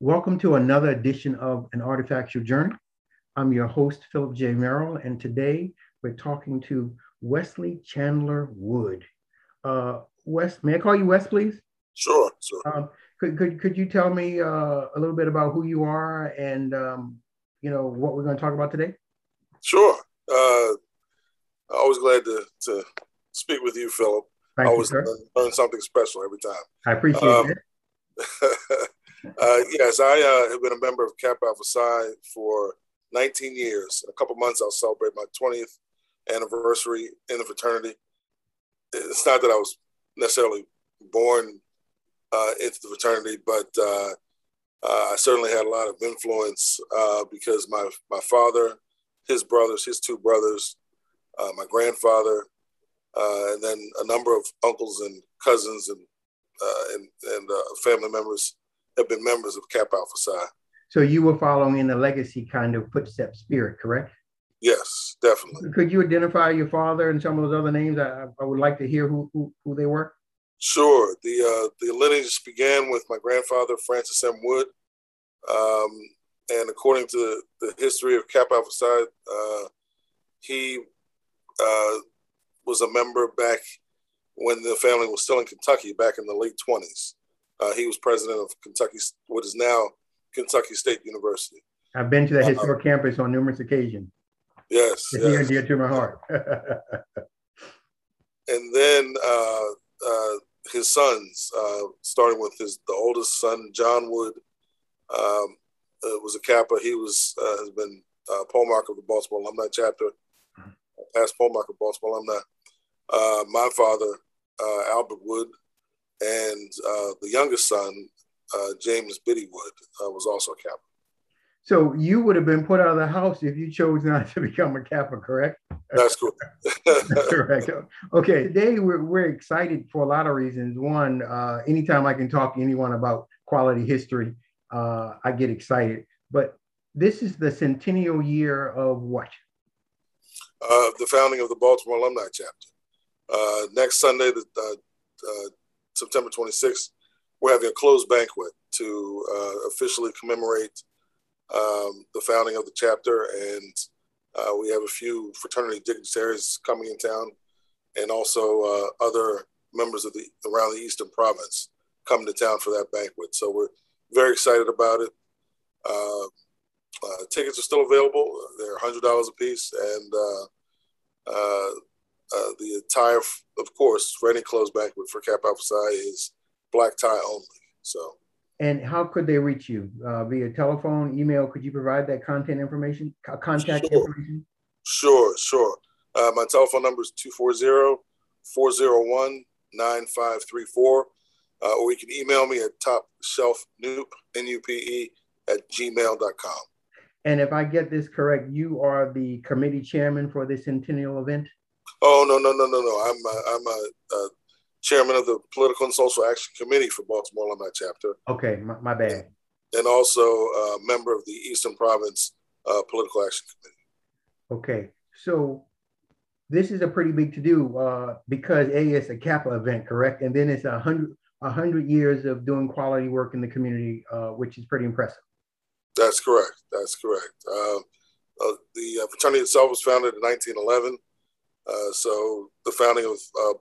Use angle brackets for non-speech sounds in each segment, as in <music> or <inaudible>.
Welcome to another edition of An Artifactual Journey. I'm your host, Philip J. Merrill, and today we're talking to Wesley Chandler Wood. Uh, Wes, may I call you Wes, please? Sure, sure. Um, could, could, could you tell me uh, a little bit about who you are and, um, you know, what we're going to talk about today? Sure. Uh, always glad to, to speak with you, Philip. Thank I always you, learn, learn something special every time. I appreciate Um, it. <laughs> uh, yes, I uh, have been a member of Kappa Alpha Psi for 19 years. In a couple months, I'll celebrate my 20th anniversary in the fraternity. It's not that I was necessarily born uh, into the fraternity, but uh, uh, I certainly had a lot of influence uh, because my my father, his brothers, his two brothers, my grandfather, and then a number of uncles and cousins and uh, and, and uh, family members have been members of Kappa Alpha Psi. So you were following in the legacy kind of footstep spirit, correct? Yes, definitely. Could you identify your father and some of those other names? I, I would like to hear who, who, who they were. Sure. The uh, the lineage began with my grandfather, Francis M. Wood. Um, and according to the history of Kappa Alpha Psi, uh, he uh, was a member back when the family was still in Kentucky, back in the late 20s. Uh, he was president of Kentucky, what is now Kentucky State University. I've been to that Uh-huh. historic campus on numerous occasions. Yes. It's near yes. and dear to my heart. <laughs> and then uh, uh, his sons, uh, starting with his the oldest son, John Wood, um, uh, was a Kappa. He was uh, has been uh, Polemarch of the Baltimore Alumni Chapter, past Polemarch of Baltimore Alumni. Uh, my father, uh, Albert Wood, and uh, the youngest son, uh, James Biddywood, uh, was also a Kappa. so you would have been put out of the house if you chose not to <laughs> become a Kappa, correct? That's cool. <laughs> correct. Okay, today we're, we're excited for a lot of reasons. One, uh, anytime I can talk to anyone about quality history, uh, I get excited. But this is the centennial year of what? uh, the founding of the Baltimore Alumni Chapter. Uh, next Sunday, the, uh, uh, September 26th, we're having a closed banquet to uh, officially commemorate um, the founding of the chapter. And uh, we have a few fraternity dignitaries coming in town and also uh, other members of the around the Eastern Province coming to town for that banquet. So we're very excited about it. Uh, uh, tickets are still available. They're hundred dollars a piece, and uh, the attire, of course, for any closed banquet for Kappa Alpha Psi is black tie only. So And how could they reach you? Uh, via telephone, email? Could you provide that content information, contact Sure. information? sure, sure. Uh, my telephone number is 240-401-9534. Uh, or you can email me at topshelfnupe, N-U-P-E, at gmail.com. And if I get this correct, you are the committee chairman for this centennial event? Oh no no no no no! I'm a, I'm a, uh chairman of the Political and Social Action Committee for Baltimore Alumni Chapter, Okay, my, my bad. and also a member of the Eastern Province uh, Political Action Committee. Okay, so this is a pretty big to do uh, because A, is a Kappa event, correct? And then it's a hundred, a hundred years of doing quality work in the community, uh, which is pretty impressive. That's correct. That's correct. Uh, uh, the uh, fraternity itself was founded in 1911. Uh, so the founding of uh,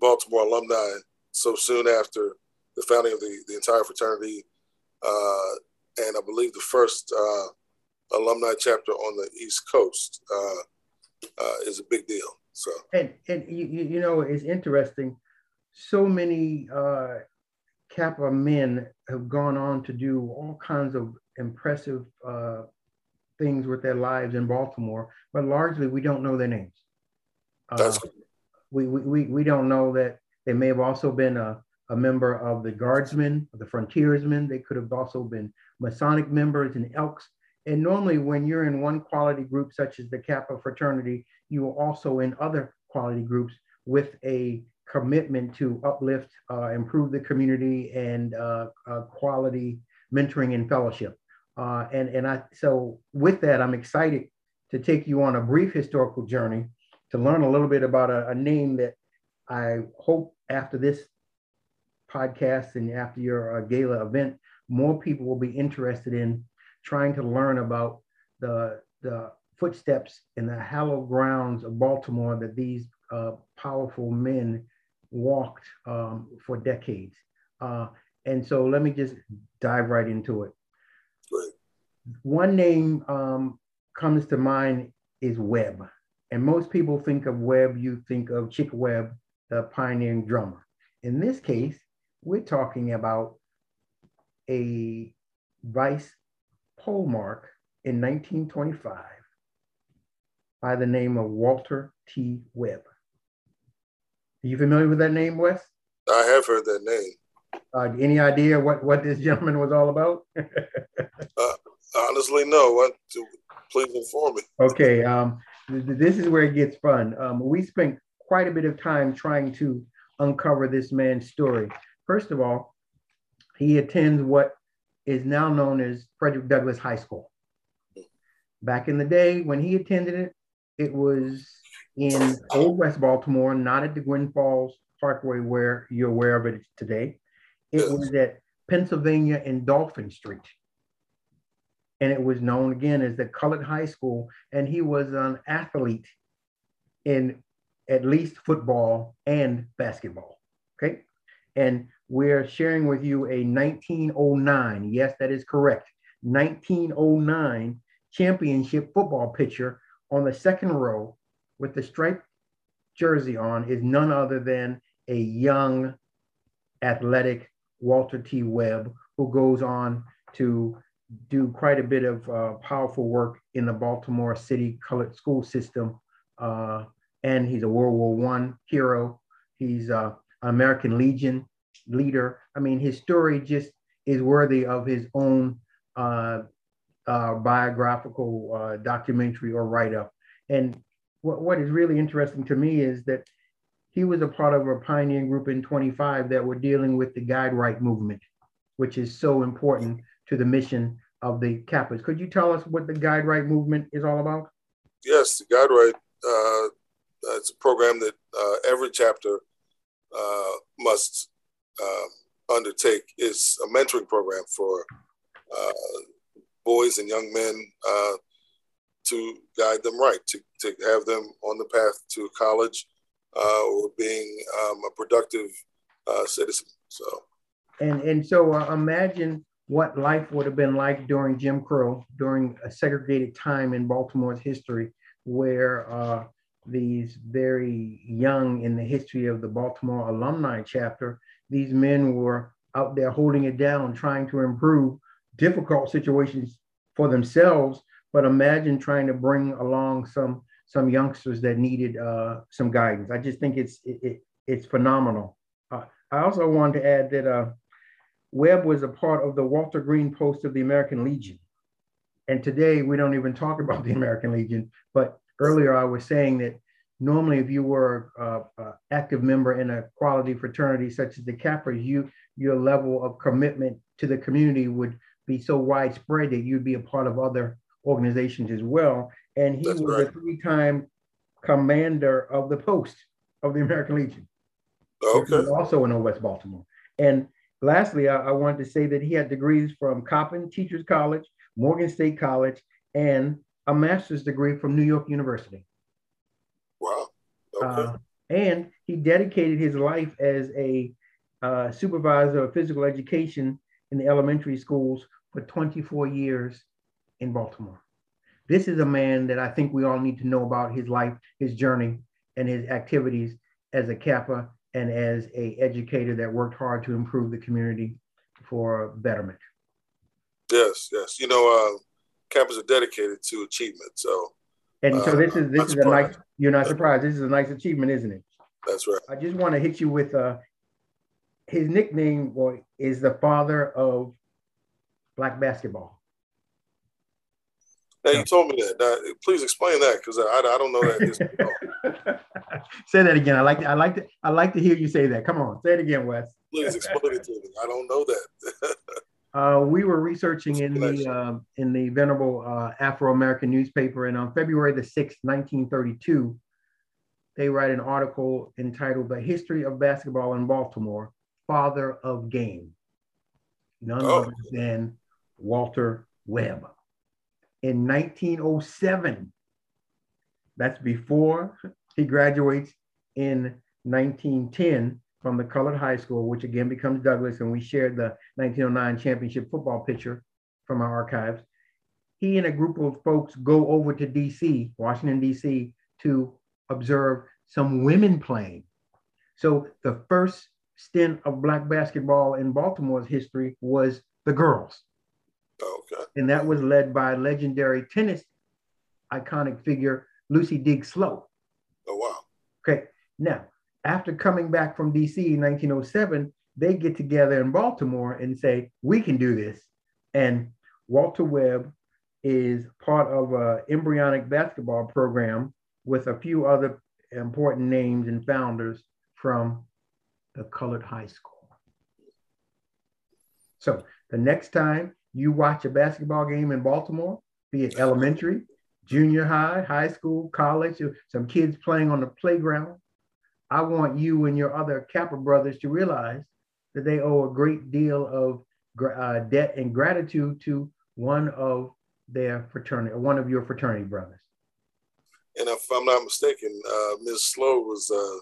Baltimore alumni so soon after the founding of the, the entire fraternity, uh, and I believe the first uh, alumni chapter on the East Coast uh, is a big deal. So And, and you, you know, it's interesting. So many Kappa men have gone on to do all kinds of impressive things with their lives in Baltimore, but largely we don't know their names. Uh, we, we, we don't know that they may have also been a, a member of the guardsmen, the frontiersmen. They could have also been Masonic members and Elks. And normally when you're in one quality group, such as the Kappa fraternity, you are also in other quality groups with a commitment to uplift, uh, improve the community and uh, uh, quality mentoring and fellowship. Uh, and, and I, so with that, I'm excited to take you on a brief historical journey to learn a little bit about a, a name that I hope after this podcast and after your uh, gala event, more people will be interested in trying to learn about the, the footsteps in the hallowed grounds of Baltimore that these uh, powerful men walked um, for decades. Uh, and so let me just dive right into it. One name um, comes to mind is Webb. And most people think of Webb, you think of Chick Webb, the pioneering drummer. In this case, we're talking about a vice Polemarch in 1925 by the name of Walter T. Webb. Are you familiar with that name, Wes? I have heard that name. Uh, any idea what, what this gentleman was all about? <laughs> uh, honestly, no. Please inform me. Okay, um, this is where it gets fun. Um, we spent quite a bit of time trying to uncover this man's story. First of all, he attends what is now known as Frederick Douglass High School. Back in the day when he attended it, it was in Old West Baltimore, not at the Gwynn Falls Parkway where you're aware of it today. It was at Pennsylvania and Dolphin Street. And it was known again as the Colored High School. And he was an athlete in at least football and basketball. Okay. And we're sharing with you a 1909, yes, that is correct, 1909 championship football picture on the second row with the striped jersey on is none other than a young, athletic Walter T. Webb, who goes on to do quite a bit of uh, powerful work in the Baltimore City colored school system. Uh, and he's a World War One hero. He's uh, American Legion leader. I mean, his story just is worthy of his own uh, uh, biographical uh, documentary or write up. And what, what is really interesting to me is that he was a part of a pioneering group in 25 that were dealing with the guide right movement, which is so important to the mission of the Kappas. Could you tell us what the guide right movement is all about? Yes, the guide right, uh, it's a program that uh, every chapter uh, must uh, undertake. It's a mentoring program for uh, boys and young men uh, to guide them right, to, to have them on the path to college uh, or being um, a productive uh, citizen. So, and and so uh, imagine what life would have been like during Jim Crow, during a segregated time in Baltimore's history, where uh, these very young in the history of the Baltimore alumni chapter, these men were out there holding it down, trying to improve difficult situations for themselves but imagine trying to bring along some some youngsters that needed uh, some guidance. I just think it's it, it it's phenomenal. Uh, I also wanted to add that uh, Webb was a part of the Walter Green Post of the American Legion, and today we don't even talk <laughs> about the American Legion. But earlier I was saying that normally if you were an active member in a quality fraternity such as the Kappas, you your level of commitment to the community would be so widespread that you'd be a part of other organizations as well. And he That's was right. a three-time commander of the post of the American Legion. Okay. Also in West Baltimore. And lastly, I, I wanted to say that he had degrees from Coppin Teachers College, Morgan State College, and a master's degree from New York University. Wow. Okay. Uh, and he dedicated his life as a uh, supervisor of physical education in the elementary schools for 24 years in Baltimore. This is a man that I think we all need to know about his life, his journey, and his activities as a Kappa and as a educator that worked hard to improve the community for betterment. Yes, yes. You know, uh, Kappas are dedicated to achievement. So, and so this is this is a nice. You're not surprised. This is a nice achievement, isn't it? That's right. I just want to hit you with uh, his nickname boy, is the father of black basketball. Now you told me that. Now, please explain that because I, I don't know that. <laughs> say that again. I like to, I like to I like to hear you say that. Come on, say it again, Wes. Please explain it to me. I don't know that. <laughs> uh, we were researching in the uh, in the venerable uh, Afro American newspaper, and on February the sixth, nineteen thirty two, they write an article entitled "The History of Basketball in Baltimore: Father of Game." none oh. other than Walter Webb. In 1907, that's before he graduates in 1910 from the colored high school, which again becomes Douglass. and we shared the 1909 championship football picture from our archives. He and a group of folks go over to DC, Washington, DC, to observe some women playing. So the first stint of black basketball in Baltimore's history was the girls. Okay. And that was led by legendary tennis iconic figure Lucy Diggs Slowe. Oh wow. Okay. Now, after coming back from DC in 1907, they get together in Baltimore and say, we can do this. And Walter Webb is part of an embryonic basketball program with a few other important names and founders from the colored high school. So the next time you watch a basketball game in Baltimore, be it elementary, junior high, high school, college, some kids playing on the playground, I want you and your other Kappa brothers to realize that they owe a great deal of uh, debt and gratitude to one of their fraternity, one of your fraternity brothers. And if I'm not mistaken, uh, Ms. Slowe was uh,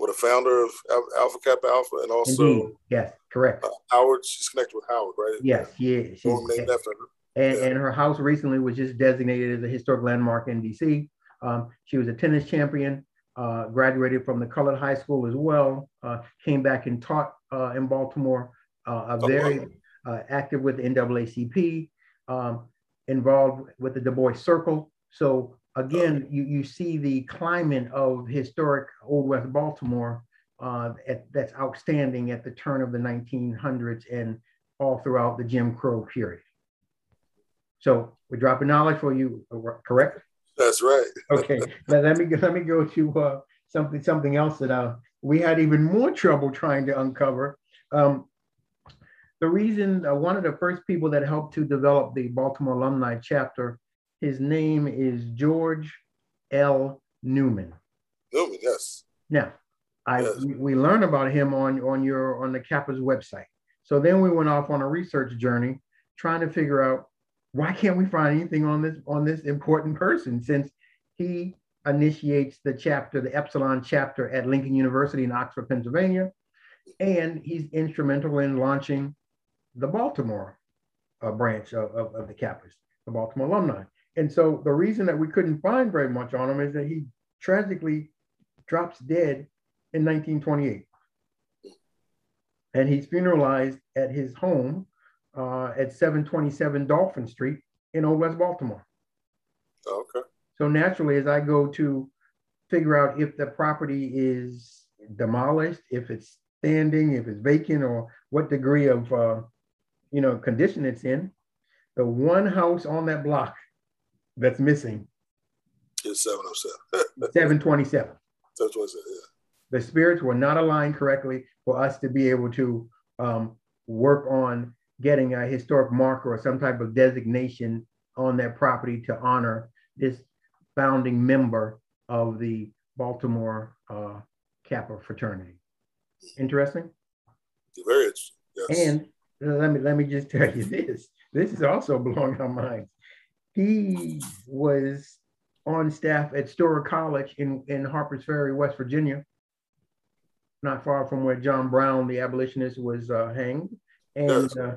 what a founder of Alpha Kappa Alpha, and also Indeed. yes, correct. Uh, Howard, she's connected with Howard, right? Yes, yeah. She's, named after her. And, yeah. and her house recently was just designated as a historic landmark in DC. Um, she was a tennis champion uh, graduated from the Colored High School as well, uh, came back and taught uh, in Baltimore, uh, a very uh, active with the NAACP, um, involved with the Du Bois Circle. So again, you, you see the climate of historic Old West Baltimore uh, at, that's outstanding at the turn of the 1900s and all throughout the Jim Crow period. So we're dropping knowledge for you, correct? That's right. okay, now let me let me go to uh, something something else that uh, we had even more trouble trying to uncover. Um, the reason uh, one of the first people that helped to develop the Baltimore alumni chapter, his name is George L. Newman. Newman, yes. Now, I yes. we learned about him on on your on the Kappa's website. So then we went off on a research journey trying to figure out why can't we find anything on this on this important person since he initiates the chapter, the Epsilon chapter at Lincoln University in Oxford, Pennsylvania, and he's instrumental in launching the Baltimore uh, branch of, of, of the Kappas, the Baltimore alumni. And so the reason that we couldn't find very much on him is that he tragically drops dead in 1928. And he's funeralized at his home uh, at 727 Dolphin Street in Old West Baltimore. Okay. So naturally, as I go to figure out if the property is demolished, if it's standing, if it's vacant, or what degree of uh, you know condition it's in, the one house on that block that's missing is 707. <laughs> 727. 727, yeah. The spirits were not aligned correctly for us to be able to um, work on getting a historic marker or some type of designation on that property to honor this founding member of the Baltimore uh, Kappa fraternity. Interesting? Very interesting. Yes. And let me let me just tell you this. This is also blowing our minds. He was on staff at Storer College in, in Harpers Ferry, West Virginia, not far from where John Brown, the abolitionist, was uh, hanged. And uh,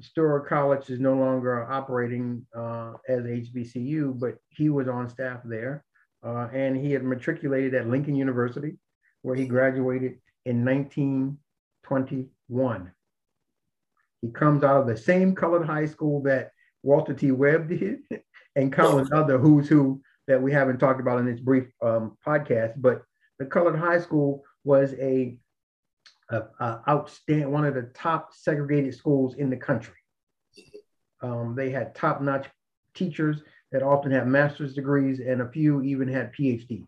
Storer College is no longer operating uh, as HBCU, but he was on staff there. Uh, and he had matriculated at Lincoln University, where he graduated in 1921. He comes out of the same colored high school that Walter T. Webb did, <laughs> and countless other who's who that we haven't talked about in this brief um, podcast. But the colored high school was a uh, uh, outstanding, one of the top segregated schools in the country. Um, they had top-notch teachers that often had master's degrees, and a few even had PhDs.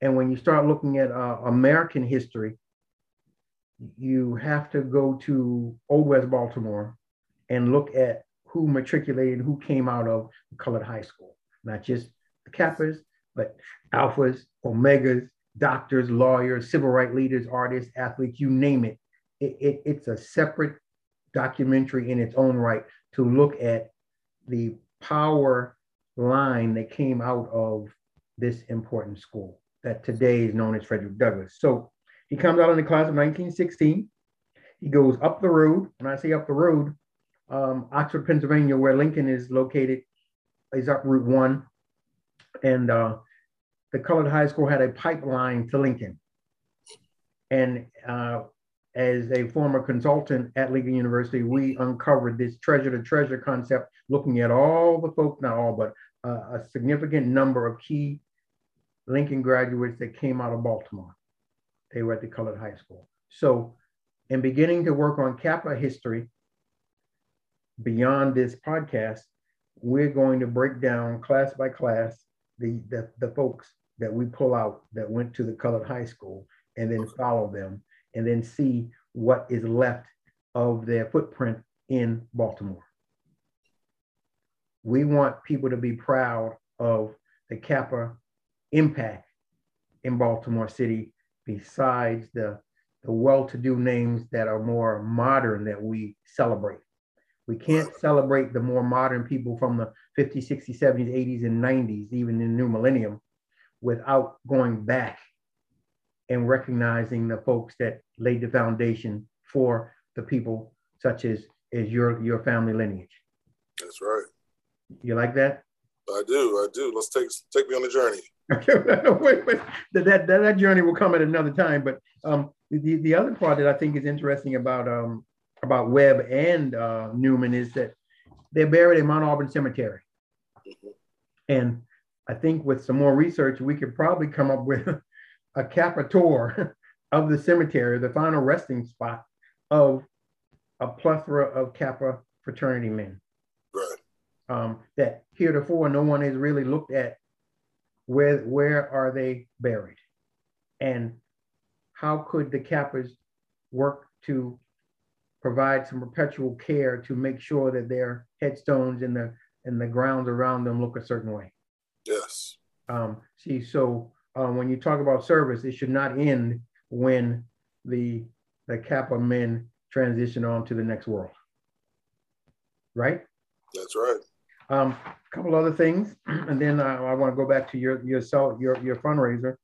And when you start looking at uh, American history, you have to go to Old West Baltimore and look at who matriculated, who came out of the colored high school, not just the Kappas, but Alphas, Omegas, doctors, lawyers, civil rights leaders, artists, athletes, you name it. It, it. It's a separate documentary in its own right to look at the power line that came out of this important school that today is known as Frederick Douglass. So he comes out in the class of 1916. He goes up the road. When I say up the road, um, Oxford, Pennsylvania, where Lincoln is located, is up Route 1. And uh, the colored high school had a pipeline to Lincoln. And uh, as a former consultant at Lincoln University, we uncovered this treasure to treasure concept, looking at all the folks, not all, but uh, a significant number of key Lincoln graduates that came out of Baltimore. They were at the colored high school. So, in beginning to work on Kappa history beyond this podcast, we're going to break down class by class the, the, the folks that we pull out that went to the colored high school and then follow them and then see what is left of their footprint in Baltimore. We want people to be proud of the Kappa impact in Baltimore City besides the, the well-to-do names that are more modern that we celebrate. We can't celebrate the more modern people from the 50s, 60s, 70s, 80s, and 90s, even in the new millennium, without going back and recognizing the folks that laid the foundation for the people such as, as your, your family lineage. That's right. You like that? I do. I do. Let's take take me on the journey. <laughs> Wait, but that, that that journey will come at another time. But um, the the other part that I think is interesting about um about Webb and uh, Newman is that they're buried in Mount Auburn Cemetery, mm-hmm. and I think with some more research we could probably come up with <laughs> a Kappa tour <laughs> of the cemetery, the final resting spot of a plethora of Kappa fraternity men. Right. Um, that heretofore no one has really looked at where where are they buried, and how could the Kappas work to provide some perpetual care to make sure that their headstones and the and the grounds around them look a certain way. Yes. Um, see, so um, when you talk about service, it should not end when the the Kappa men transition on to the next world. Right? That's right. Um, a couple other things, <clears throat> and then I, I want to go back to your your your your fundraiser.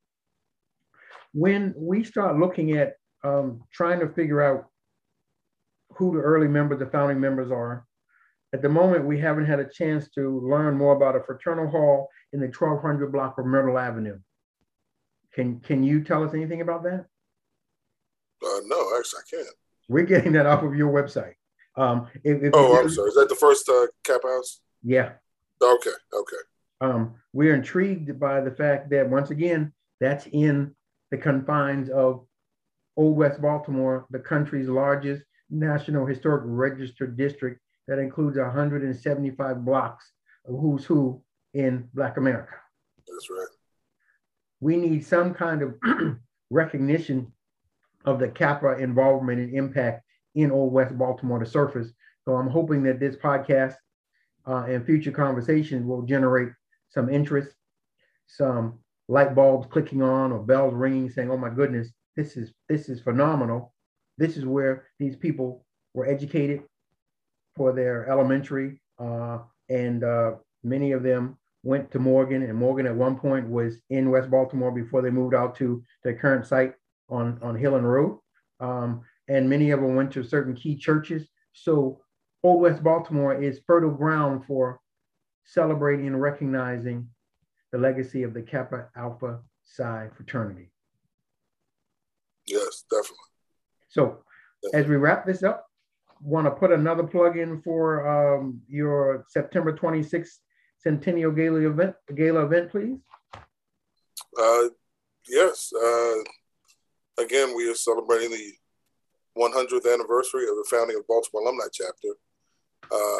When we start looking at um, trying to figure out who the early members, the founding members are, at the moment we haven't had a chance to learn more about a fraternal hall in the 1200 block of Myrtle Avenue. Can can you tell us anything about that? Uh, no, actually, I can't. We're getting that off of your website. Um, if, if oh, I'm sorry. Is that the first uh, cap house? Yeah. Okay. Okay. Um, we're intrigued by the fact that once again, that's in the confines of Old West Baltimore, the country's largest National Historic Register district that includes 175 blocks of who's who in Black America. That's right we need some kind of <clears throat> recognition of the Kappa involvement and impact in Old West Baltimore to surface. So I'm hoping that this podcast uh, and future conversations will generate some interest, some light bulbs clicking on or bells ringing, saying, "Oh my goodness, this is this is phenomenal. This is where these people were educated for their elementary, uh, and uh, many of them went to Morgan, and Morgan at one point was in West Baltimore before they moved out to their current site on, on Hillen Road. Um, and many of them went to certain key churches. So Old West Baltimore is fertile ground for celebrating and recognizing the legacy of the Kappa Alpha Psi fraternity. Yes, definitely. So as we wrap this up, want to put another plug in for um, your September 26th Centennial Gala event, gala event, please? Uh, yes. Uh, again, we are celebrating the 100th anniversary of the founding of Baltimore Alumni Chapter, uh,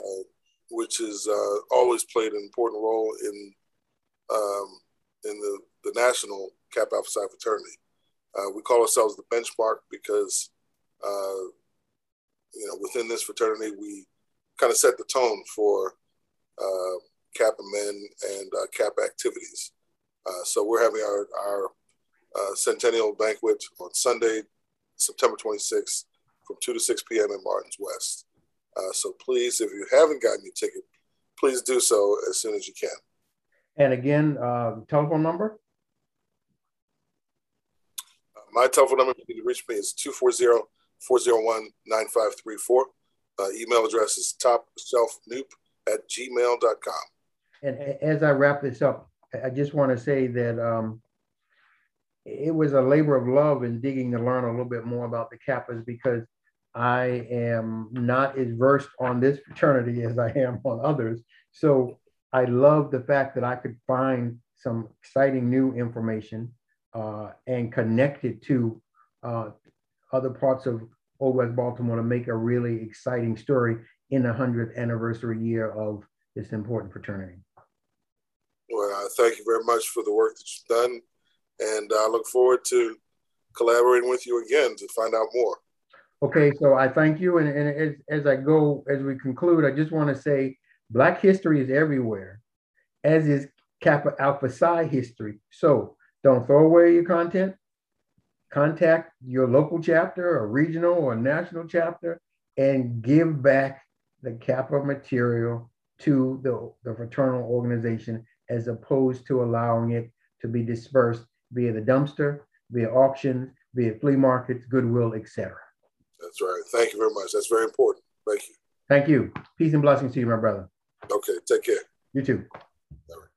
which has uh, always played an important role in um, in the, the national Kappa Alpha Psi fraternity. Uh, we call ourselves the benchmark because uh, you know within this fraternity we kind of set the tone for uh, Kappa men and uh, Kappa activities. Uh, so we're having our, our uh, centennial banquet on Sunday, September 26th from 2 to 6 p.m. in Martins West. Uh, so please, if you haven't gotten your ticket, please do so as soon as you can. And again, uh, telephone number? Uh, my telephone number to reach me is 240 401 9534. Uh, email address is topshelfnupe at gmail.com. And as I wrap this up, I just want to say that um, it was a labor of love in digging to learn a little bit more about the Kappas because I am not as versed on this fraternity as I am on others. So I love the fact that I could find some exciting new information uh, and connect it to uh, other parts of Old West Baltimore to make a really exciting story in the 100th anniversary year of this important fraternity. Well, uh, thank you very much for the work that you've done. And I look forward to collaborating with you again to find out more. Okay, so I thank you. And, and as, as I go, as we conclude, I just want to say Black history is everywhere, as is Kappa Alpha Psi history. So don't throw away your content. Contact your local chapter, or regional or national chapter, and give back the Kappa material to the, the fraternal organization as opposed to allowing it to be dispersed via the dumpster, via auctions, via flea markets, Goodwill, etc. That's right. Thank you very much. That's very important. Thank you. Thank you. Peace and blessings to you, my brother. Okay. Take care. You too. All right.